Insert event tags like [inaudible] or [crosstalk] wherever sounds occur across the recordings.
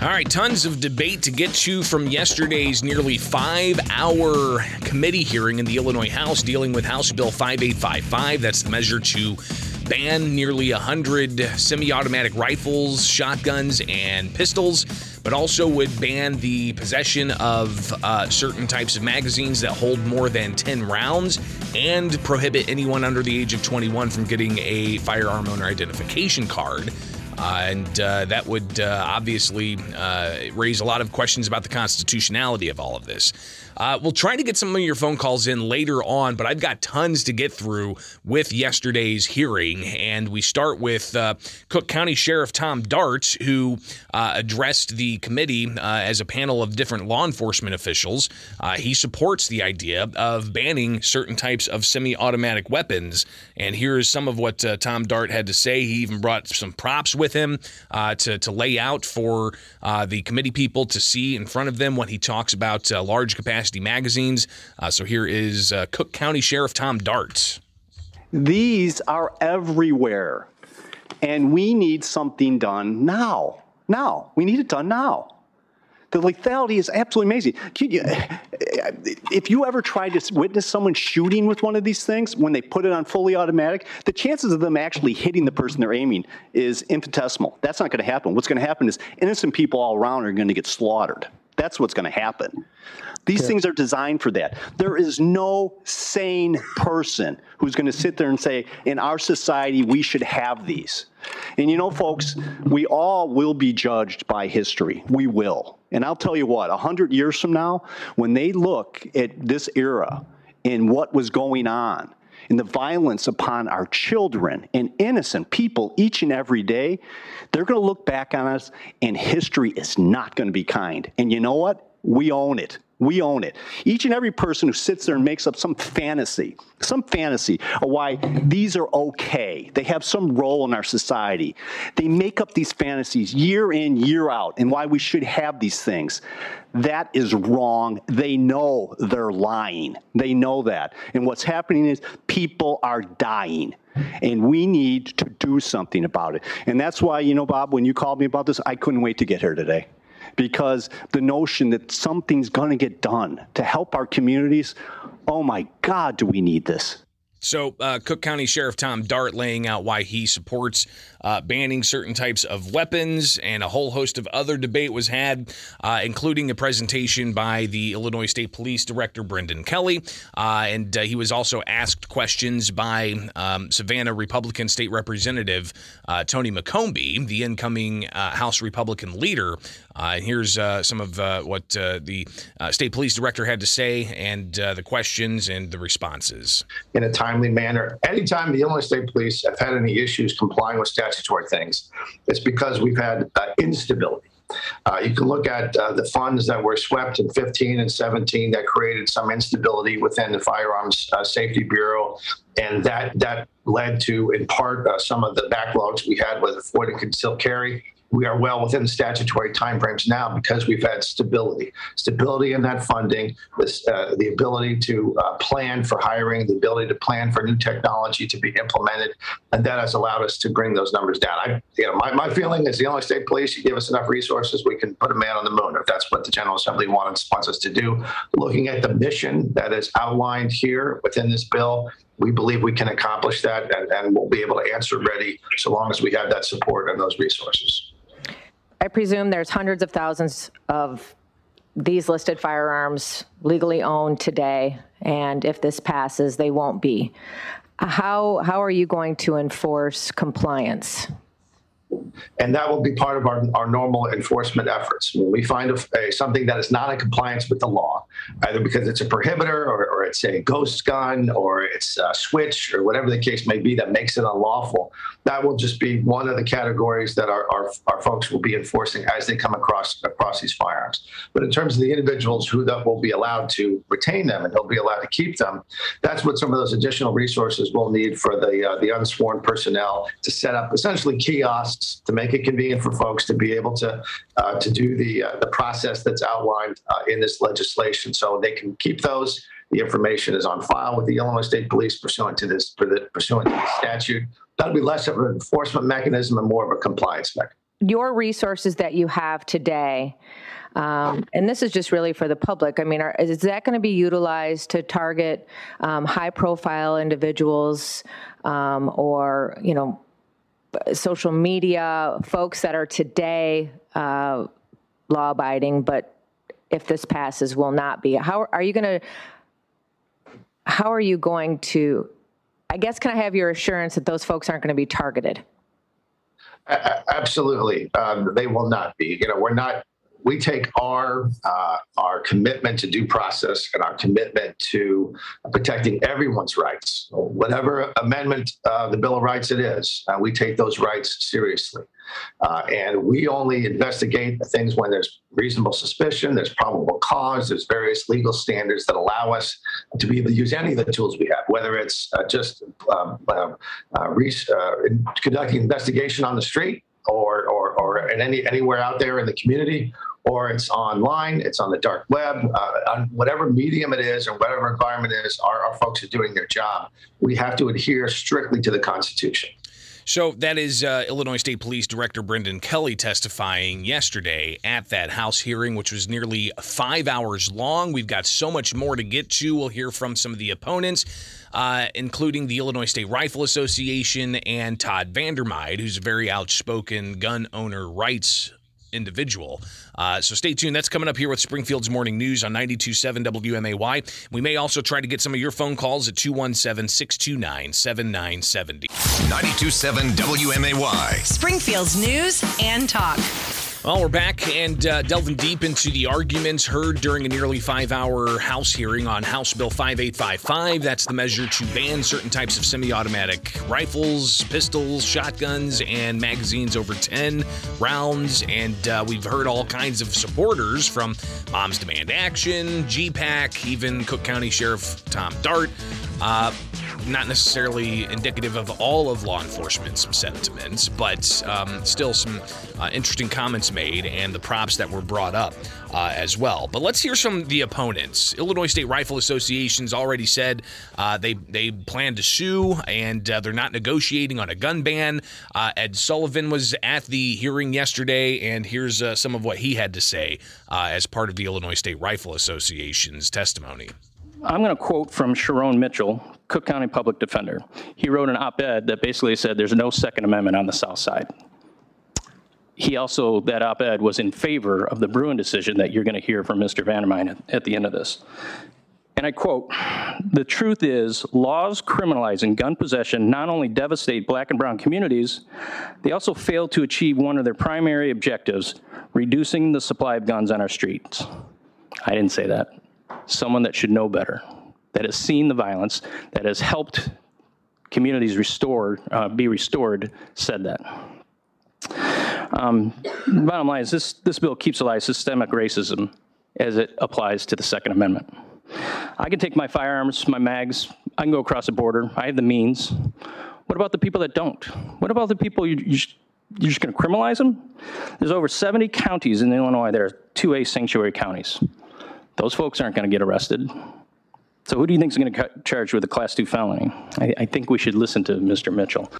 All right, tons of debate to get to from yesterday's nearly five hour committee hearing in the Illinois House dealing with House Bill 5855. That's the measure to ban nearly 100 semi automatic rifles, shotguns, and pistols, but also would ban the possession of uh, certain types of magazines that hold more than 10 rounds and prohibit anyone under the age of 21 from getting a firearm owner identification card. And uh, that would uh, obviously uh, raise a lot of questions about the constitutionality of all of this. Uh, we'll try to get some of your phone calls in later on, but I've got tons to get through with yesterday's hearing. And we start with uh, Cook County Sheriff Tom Dart, who addressed the committee as a panel of different law enforcement officials. he supports the idea of banning certain types of semi automatic weapons. And here is some of what Tom Dart had to say. He even brought some props with him uh, to, to lay out for uh, the committee people to see in front of them when he talks about uh, large capacity magazines. Uh, so here is uh, Cook County Sheriff Tom Dart. These are everywhere, and we need something done now. Now. We need it done now. The lethality is absolutely amazing. You, if you ever try to witness someone shooting with one of these things, when they put it on fully automatic, the chances of them actually hitting the person they're aiming is infinitesimal. That's not going to happen. What's going to happen is innocent people all around are going to get slaughtered. That's what's going to happen. These okay. things are designed for that. There is no sane person who's going to sit there and say, in our society, we should have these. And you know, folks, we all will be judged by history. We will. And I'll tell you what, 100 years from now, when they look at this era and what was going on, and the violence upon our children and innocent people each and every day, they're going to look back on us, and history is not going to be kind. And you know what? We own it. We own it. Each and every person who sits there and makes up some fantasy, some fantasy of why these are okay, they have some role in our society. They make up these fantasies year in, year out, and why we should have these things. That is wrong. They know they're lying. They know that. And what's happening is people are dying. And we need to do something about it. And that's why, you know, Bob, when you called me about this, I couldn't wait to get here today because the notion that something's going to get done to help our communities, oh my God, do we need this? So, uh, Cook County Sheriff Tom Dart laying out why he supports uh, banning certain types of weapons, and a whole host of other debate was had, uh, including a presentation by the Illinois State Police Director Brendan Kelly. Uh, and uh, he was also asked questions by um, Savanna Republican State Representative uh, Tony McCombie, the incoming House Republican leader. And here's some of what the State Police Director had to say, and the questions and the responses. In a timely manner, anytime the Illinois State Police have had any issues complying with statutory things. It's because we've had uh, instability. Uh, you can look at uh, the funds that were swept in 15 and 17 that created some instability within the Firearms uh, Safety Bureau, and that that led to, in part, uh, some of the backlogs we had with FOID and concealed carry we are well within the statutory timeframes now because we've had stability, stability in that funding, this, uh, the ability to uh, plan for hiring, the ability to plan for new technology to be implemented, and that has allowed us to bring those numbers down. I, you know, my, my feeling is the only state police, give us enough resources, we can put a man on the moon if that's what the General Assembly wants, wants us to do. Looking at the mission that is outlined here within this bill, we believe we can accomplish that and, and we'll be able to answer ready so long as we have that support and those resources. I presume there's hundreds of thousands of these listed firearms legally owned today, and if this passes, they won't be. How, how are you going to enforce compliance? And that will be part of our, our normal enforcement efforts. When we find a, a, something that is not in compliance with the law, either because it's a prohibitor or, or it's a ghost gun or it's a switch or whatever the case may be that makes it unlawful, that will just be one of the categories that our, our, our folks will be enforcing as they come across across these firearms. But in terms of the individuals who that will be allowed to retain them and they'll be allowed to keep them, that's what some of those additional resources will need for the uh, the unsworn personnel to set up essentially kiosks to make it convenient for folks to be able to uh, to do the uh, the process that's outlined uh, in this legislation, so they can keep those. The information is on file with the Illinois State Police pursuant to this pursuant to the statute. That'll be less of an enforcement mechanism and more of a compliance mechanism. your resources that you have today, um, and this is just really for the public. I mean, are, is that going to be utilized to target um, high-profile individuals um, or, you know, social media folks that are today uh, law-abiding, but if this passes, will not be? How are you going to? How are you going to? I guess can I have your assurance that those folks aren't going to be targeted? Absolutely, um, they will not be. You know, we're not we take our uh, our commitment to due process and our commitment to protecting everyone's rights, whatever amendment uh, the Bill of Rights it is, uh, we take those rights seriously. Uh, and we only investigate things when there's reasonable suspicion, there's probable cause, there's various legal standards that allow us to be able to use any of the tools we have, whether it's uh, just um, uh, re- conducting investigation on the street or, or, or in any, anywhere out there in the community, or it's online, it's on the dark web, uh, on whatever medium it is or whatever environment it is, our, our folks are doing their job. We have to adhere strictly to the Constitution. So that is uh, Illinois State Police Director Brendan Kelly testifying yesterday at that House hearing, which was nearly five hours long. We've got so much more to get to. We'll hear from some of the opponents, uh, including the Illinois State Rifle Association and Todd Vandermyde, who's a very outspoken gun owner rights individual. Uh, so stay tuned. That's coming up here with Springfield's Morning News on 92.7 WMAY. We may also try to get some of your phone calls at 217 629 7970. 92.7 WMAY. Springfield's News and Talk. Well, we're back and uh, delving deep into the arguments heard during a nearly five hour House hearing on House Bill 5855. That's the measure to ban certain types of semi automatic rifles, pistols, shotguns, and magazines over 10 rounds. And uh, we've heard all kinds of supporters from Moms Demand Action, GPAC, even Cook County Sheriff Tom Dart. Uh, not necessarily indicative of all of law enforcement's sentiments, but um, still some uh, interesting comments made and the props that were brought up uh, as well. But let's hear some of the opponents. Illinois State Rifle Association's already said uh, they they plan to sue and uh, they're not negotiating on a gun ban. Uh, Ed Sullivan was at the hearing yesterday, and here's uh, some of what he had to say as part of the Illinois State Rifle Association's testimony. I'm going to quote from Sharone Mitchell, Cook County Public Defender. He wrote an op ed that basically said there's no Second Amendment on the South Side. He also, that op ed was in favor of the Bruen decision that you're going to hear from Mr. Vandermyde at, at the end of this. And I quote The truth is, laws criminalizing gun possession not only devastate black and brown communities, they also fail to achieve one of their primary objectives reducing the supply of guns on our streets. I didn't say that someone that should know better, that has seen the violence, that has helped communities restore, uh, be restored, said that. Um, bottom line is this, this bill keeps alive systemic racism as it applies to the Second Amendment. I can take my firearms, my mags, I can go across the border, I have the means. What about the people that don't? What about the people you, you you're just going to criminalize them? There's over 70 counties in Illinois that are 2A sanctuary counties. Those folks aren't going to get arrested. So who do you think is going to get charged with a class two felony? I, I think we should listen to Mr. Mitchell.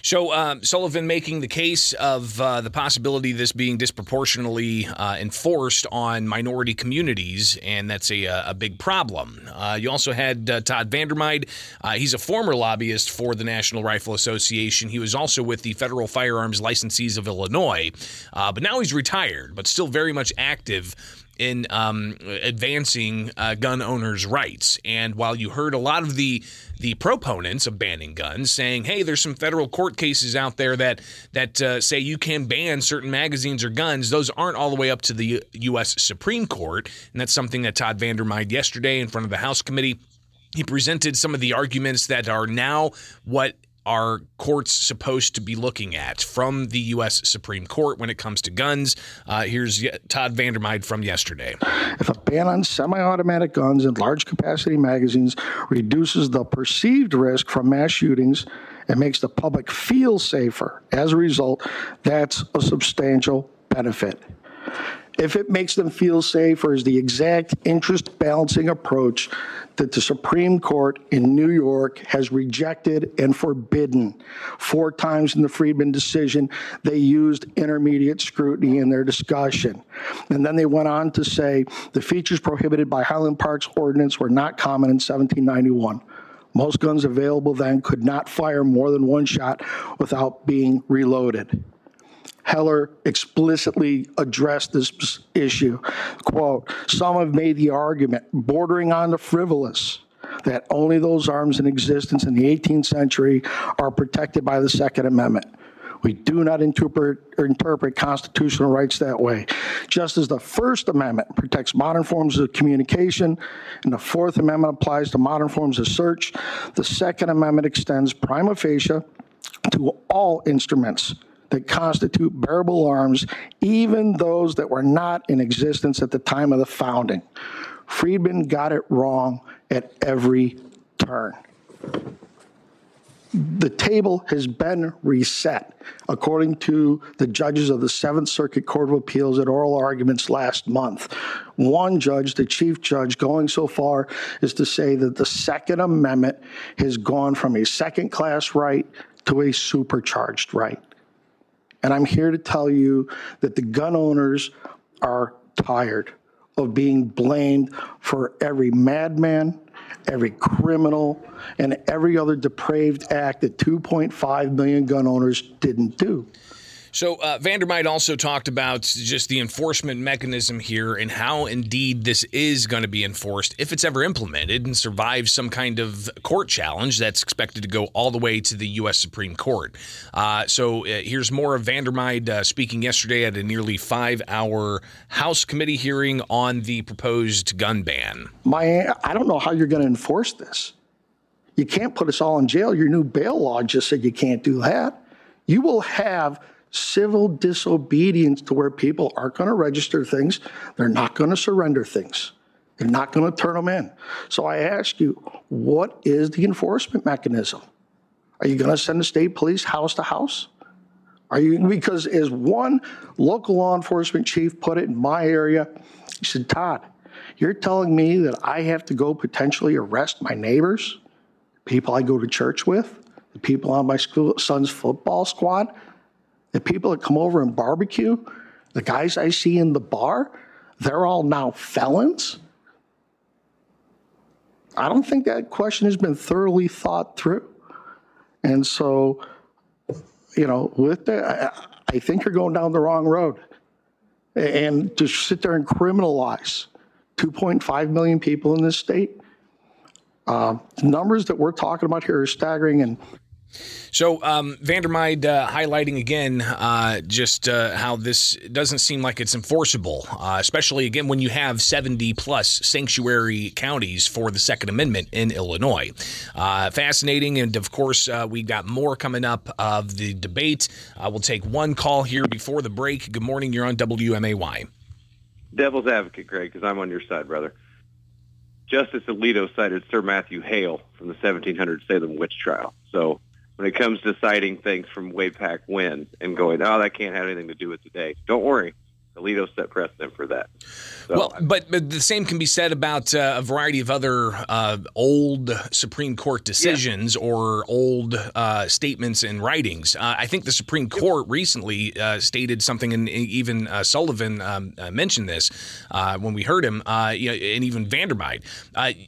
So um, Sullivan making the case of uh, the possibility of this being disproportionately uh, enforced on minority communities, and that's a, a big problem. Uh, you also had uh, Todd Vandermyde. Uh, he's a former lobbyist for the National Rifle Association. He was also with the Federal Firearms Licensees of Illinois, uh, but now he's retired, but still very much active in um, advancing uh, gun owners' rights. And while you heard a lot of the the proponents of banning guns saying, "Hey, there's some federal court cases out there that that uh, say you can ban certain magazines or guns," those aren't all the way up to the U.S. Supreme Court, and that's something that Todd Vandermyde yesterday in front of the House committee. He presented some of the arguments that are now what are courts supposed to be looking at from the U.S. Supreme Court when it comes to guns? Uh, here's Todd Vandermyde from yesterday. If a ban on semi automatic guns and large capacity magazines reduces the perceived risk from mass shootings and makes the public feel safer as a result, that's a substantial benefit. If it makes them feel safer is the exact interest balancing approach that the Supreme Court in New York has rejected and forbidden. Four times in the Friedman decision, they used intermediate scrutiny in their discussion. And then they went on to say the features prohibited by Highland Park's ordinance were not common in 1791. Most guns available then could not fire more than one shot without being reloaded. Heller explicitly addressed this issue. Quote, some have made the argument, bordering on the frivolous, that only those arms in existence in the 18th century are protected by the Second Amendment. We do not interpret, interpret constitutional rights that way. Just as the First Amendment protects modern forms of communication and the Fourth Amendment applies to modern forms of search, the Second Amendment extends prima facie to all instruments that constitute bearable arms, even those that were not in existence at the time of the founding. Friedman got it wrong at every turn. The table has been reset, according to the judges of the Seventh Circuit Court of Appeals at oral arguments last month. One judge, the chief judge, going so far as to say that the Second Amendment has gone from a second class right to a supercharged right. And I'm here to tell you that the gun owners are tired of being blamed for every madman, every criminal, and every other depraved act that 2.5 million gun owners didn't do. So uh, Vandermyde also talked about just the enforcement mechanism here and how indeed this is going to be enforced if it's ever implemented and survives some kind of court challenge that's expected to go all the way to the U.S. Supreme Court. Uh, so uh, here's more of Vandermyde uh, speaking yesterday at a nearly five-hour House committee hearing on the proposed gun ban. My, I don't know how you're going to enforce this. You can't put us all in jail. Your new bail law just said you can't do that. You will have civil disobedience to where people aren't going to register things, they're not going to surrender things. They're not going to turn them in. So I ask you, what is the enforcement mechanism? Are you going to send the state police house to house? Are you because as one local law enforcement chief put it in my area, he said, Todd, you're telling me that I have to go potentially arrest my neighbors, people I go to church with, the people on my school, son's football squad, the people that come over and barbecue, the guys I see in the bar, they're all now felons? I don't think that question has been thoroughly thought through. And so, you know, with that, I, think you're going down the wrong road. And to sit there and criminalize 2.5 million people in this state, uh, the numbers that we're talking about here are staggering. And so, um, uh, highlighting again uh, just uh, how this doesn't seem like it's enforceable, uh, especially again when you have 70 plus sanctuary counties for the Second Amendment in Illinois. Uh, fascinating. And of course, uh, we got more coming up of the debate. we'll take one call here before the break. Good morning. You're on WMAY. Devil's advocate, Greg, because I'm on your side, brother. Justice Alito cited Sir Matthew Hale from the 1700 Salem witch trial. So when it comes to citing things from way back when and going, oh, that can't have anything to do with today. Don't worry. Alito set precedent for that. So, well, but, but the same can be said about uh, a variety of other uh, old Supreme Court decisions yeah. or old uh, statements and writings. Uh, I think the Supreme Court recently uh, stated something, and even uh, Sullivan um, mentioned this when we heard him, you know, and even van der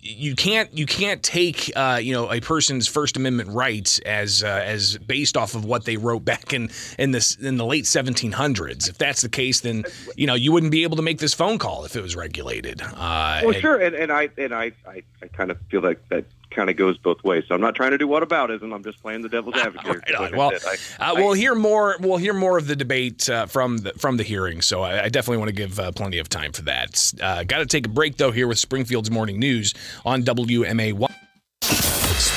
you can't you can't take you know a person's First Amendment rights as as based off of what they wrote back in in this in the late 1700s. If that's the case, then you know you wouldn't be able to make this phone call if it was regulated. Uh, well, and, sure, and, and I and I, I, I kind of feel like that kind of goes both ways. So I'm not trying to do what whataboutism. I'm just playing the devil's [laughs] advocate. Right well, I, uh, we'll hear more. We'll hear more of the debate uh, from the from the hearing. So I, I definitely want to give uh, plenty of time for that. Uh, Got to take a break though here with Springfield's morning news on WMAY.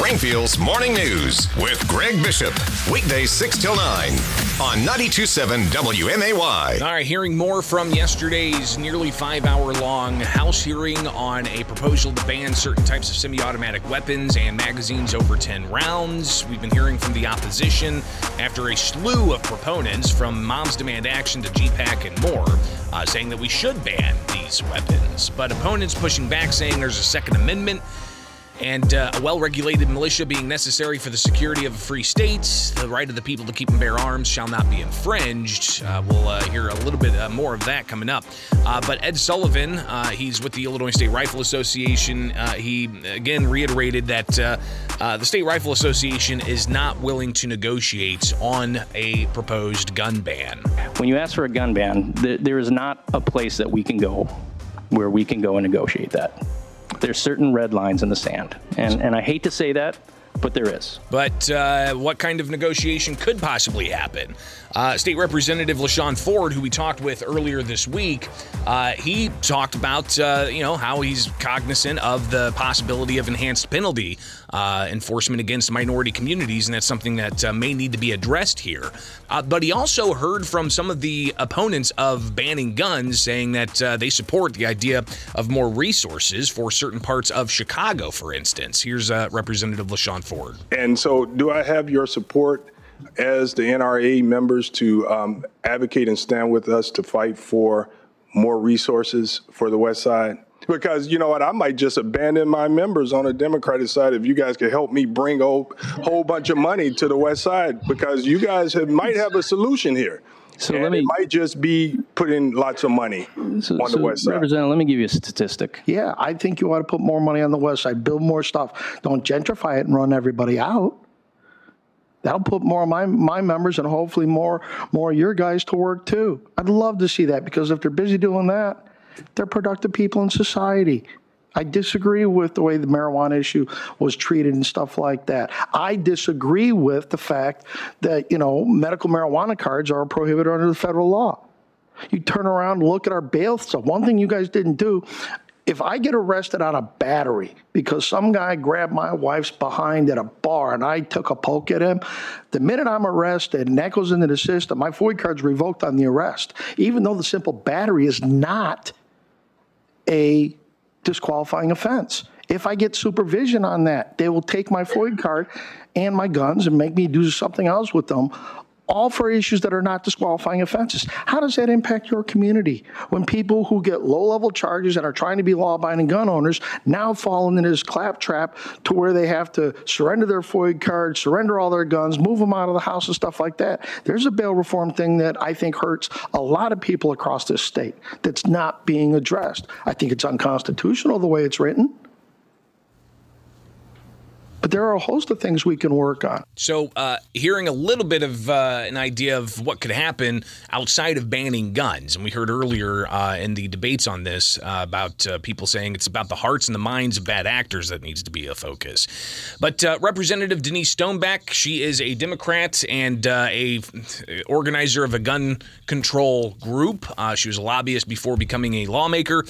Springfield's Morning News with Greg Bishop. Weekdays 6 till 9 on 92.7 WMAY. All right, hearing more from yesterday's nearly five hour long House hearing on a proposal to ban certain types of semi automatic weapons and magazines over 10 rounds. We've been hearing from the opposition after a slew of proponents from Moms Demand Action to GPAC and more uh, saying that we should ban these weapons. But opponents pushing back saying there's a Second Amendment and uh, a well regulated militia being necessary for the security of a free state. The right of the people to keep and bear arms shall not be infringed. Uh, we'll uh, hear a little bit uh, more of that coming up. Uh, but Ed Sullivan, uh, he's with the Illinois State Rifle Association. he again reiterated that the State Rifle Association is not willing to negotiate on a proposed gun ban. When you ask for a gun ban, th- there is not a place that we can go where we can go and negotiate that there's certain red lines in the sand. And, and I hate to say that, but there is. But uh, what kind of negotiation could possibly happen? Uh, State Representative LaShawn Ford, who we talked with earlier this week, uh, he talked about uh, you know how he's cognizant of the possibility of enhanced penalty uh, enforcement against minority communities, and that's something that uh, may need to be addressed here. Uh, but he also heard from some of the opponents of banning guns, saying that they support the idea of more resources for certain parts of Chicago, for instance. Here's Representative LaShawn Ford. And so, do I have your support? As the NRA members to um, advocate and stand with us to fight for more resources for the West Side? Because you know what, I might just abandon my members on the Democratic side if you guys could help me bring a whole, whole bunch of money to the West Side, because you guys have, might have a solution here. So and let me. It might just be putting lots of money so, on the west side. Representative, let me give you a statistic. Yeah, I think you ought to put more money on the west side, build more stuff. Don't gentrify it and run everybody out. That'll put more of my, my members and hopefully more more of your guys to work too. I'd love to see that because if they're busy doing that, they're productive people in society. I disagree with the way the marijuana issue was treated and stuff like that. I disagree with the fact that, you know, medical marijuana cards are prohibited under the federal law. You turn around look at our bail stuff. One thing you guys didn't do, if I get arrested on a battery because some guy grabbed my wife's behind at a bar and I took a poke at him, the minute I'm arrested and that goes into the system, my FOID card's revoked on the arrest, even though the simple battery is not a disqualifying offense. If I get supervision on that, they will take my FOID card and my guns and make me do something else with them all for issues that are not disqualifying offenses. How does that impact your community when people who get low level charges and are trying to be law abiding gun owners now fall into this claptrap to where they have to surrender their FOID card, surrender all their guns, move them out of the house and stuff like that? There's a bail reform thing that I think hurts a lot of people across this state that's not being addressed. I think it's unconstitutional the way it's written. But there are a host of things we can work on. So, uh, hearing a little bit of uh, an idea of what could happen outside of banning guns, and we heard earlier uh, in the debates on this uh, about uh, people saying it's about the hearts and the minds of bad actors that needs to be a focus. But uh, Representative Denyse Stoneback, she is a Democrat and a organizer of a gun control group. she was a lobbyist before becoming a lawmaker.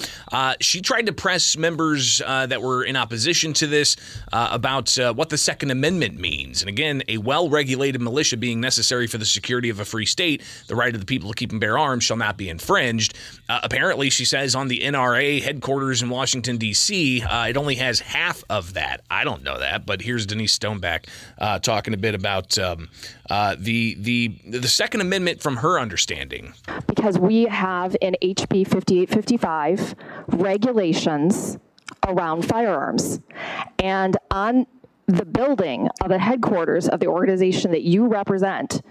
she tried to press members that were in opposition to this about uh, what the Second Amendment means. And again, a well regulated militia being necessary for the security of a free state, the right of the people to keep and bear arms shall not be infringed. Uh, apparently, she says on the NRA headquarters in Washington, D.C., uh, it only has half of that. I don't know that, but here's Denyse Stoneback uh, talking a bit about um, uh, the, the, the Second Amendment from her understanding. Because we have in HB 5855 regulations around firearms. And on the building of the headquarters of the organization that you represent,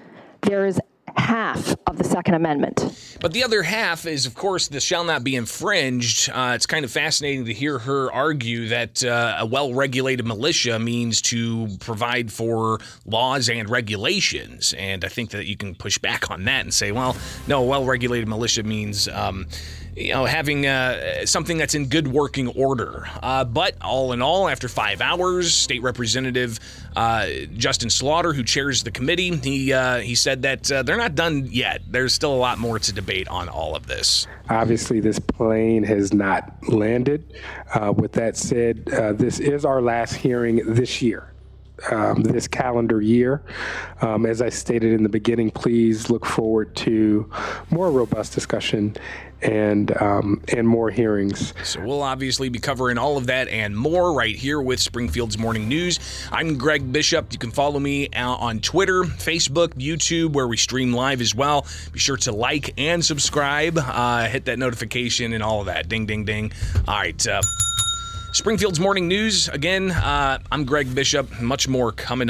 there is half of the Second Amendment. But the other half is, of course, this shall not be infringed. Uh, it's kind of fascinating to hear her argue that uh, a well regulated militia means to provide for laws and regulations. And I think that you can push back on that and say, well, no, a well regulated militia means. Um, you know, having uh, something that's in good working order. Uh, but all in all, after five hours, State Representative uh, Justin Slaughter, who chairs the committee, he uh, he said that uh, they're not done yet. There's still a lot more to debate on all of this. Obviously, this plane has not landed. Uh, with that said, this is our last hearing this year. Um, this calendar year. Um, as I stated in the beginning, please look forward to more robust discussion and um, and more hearings. So we'll obviously be covering all of that and more right here with Springfield's Morning News. I'm Greg Bishop. You can follow me on Twitter, Facebook, YouTube, where we stream live as well. Be sure to like and subscribe, uh, hit that notification and all of that. Ding, ding, ding. All right. Uh, Springfield's Morning News. Again, uh, I'm Greg Bishop. Much more coming up.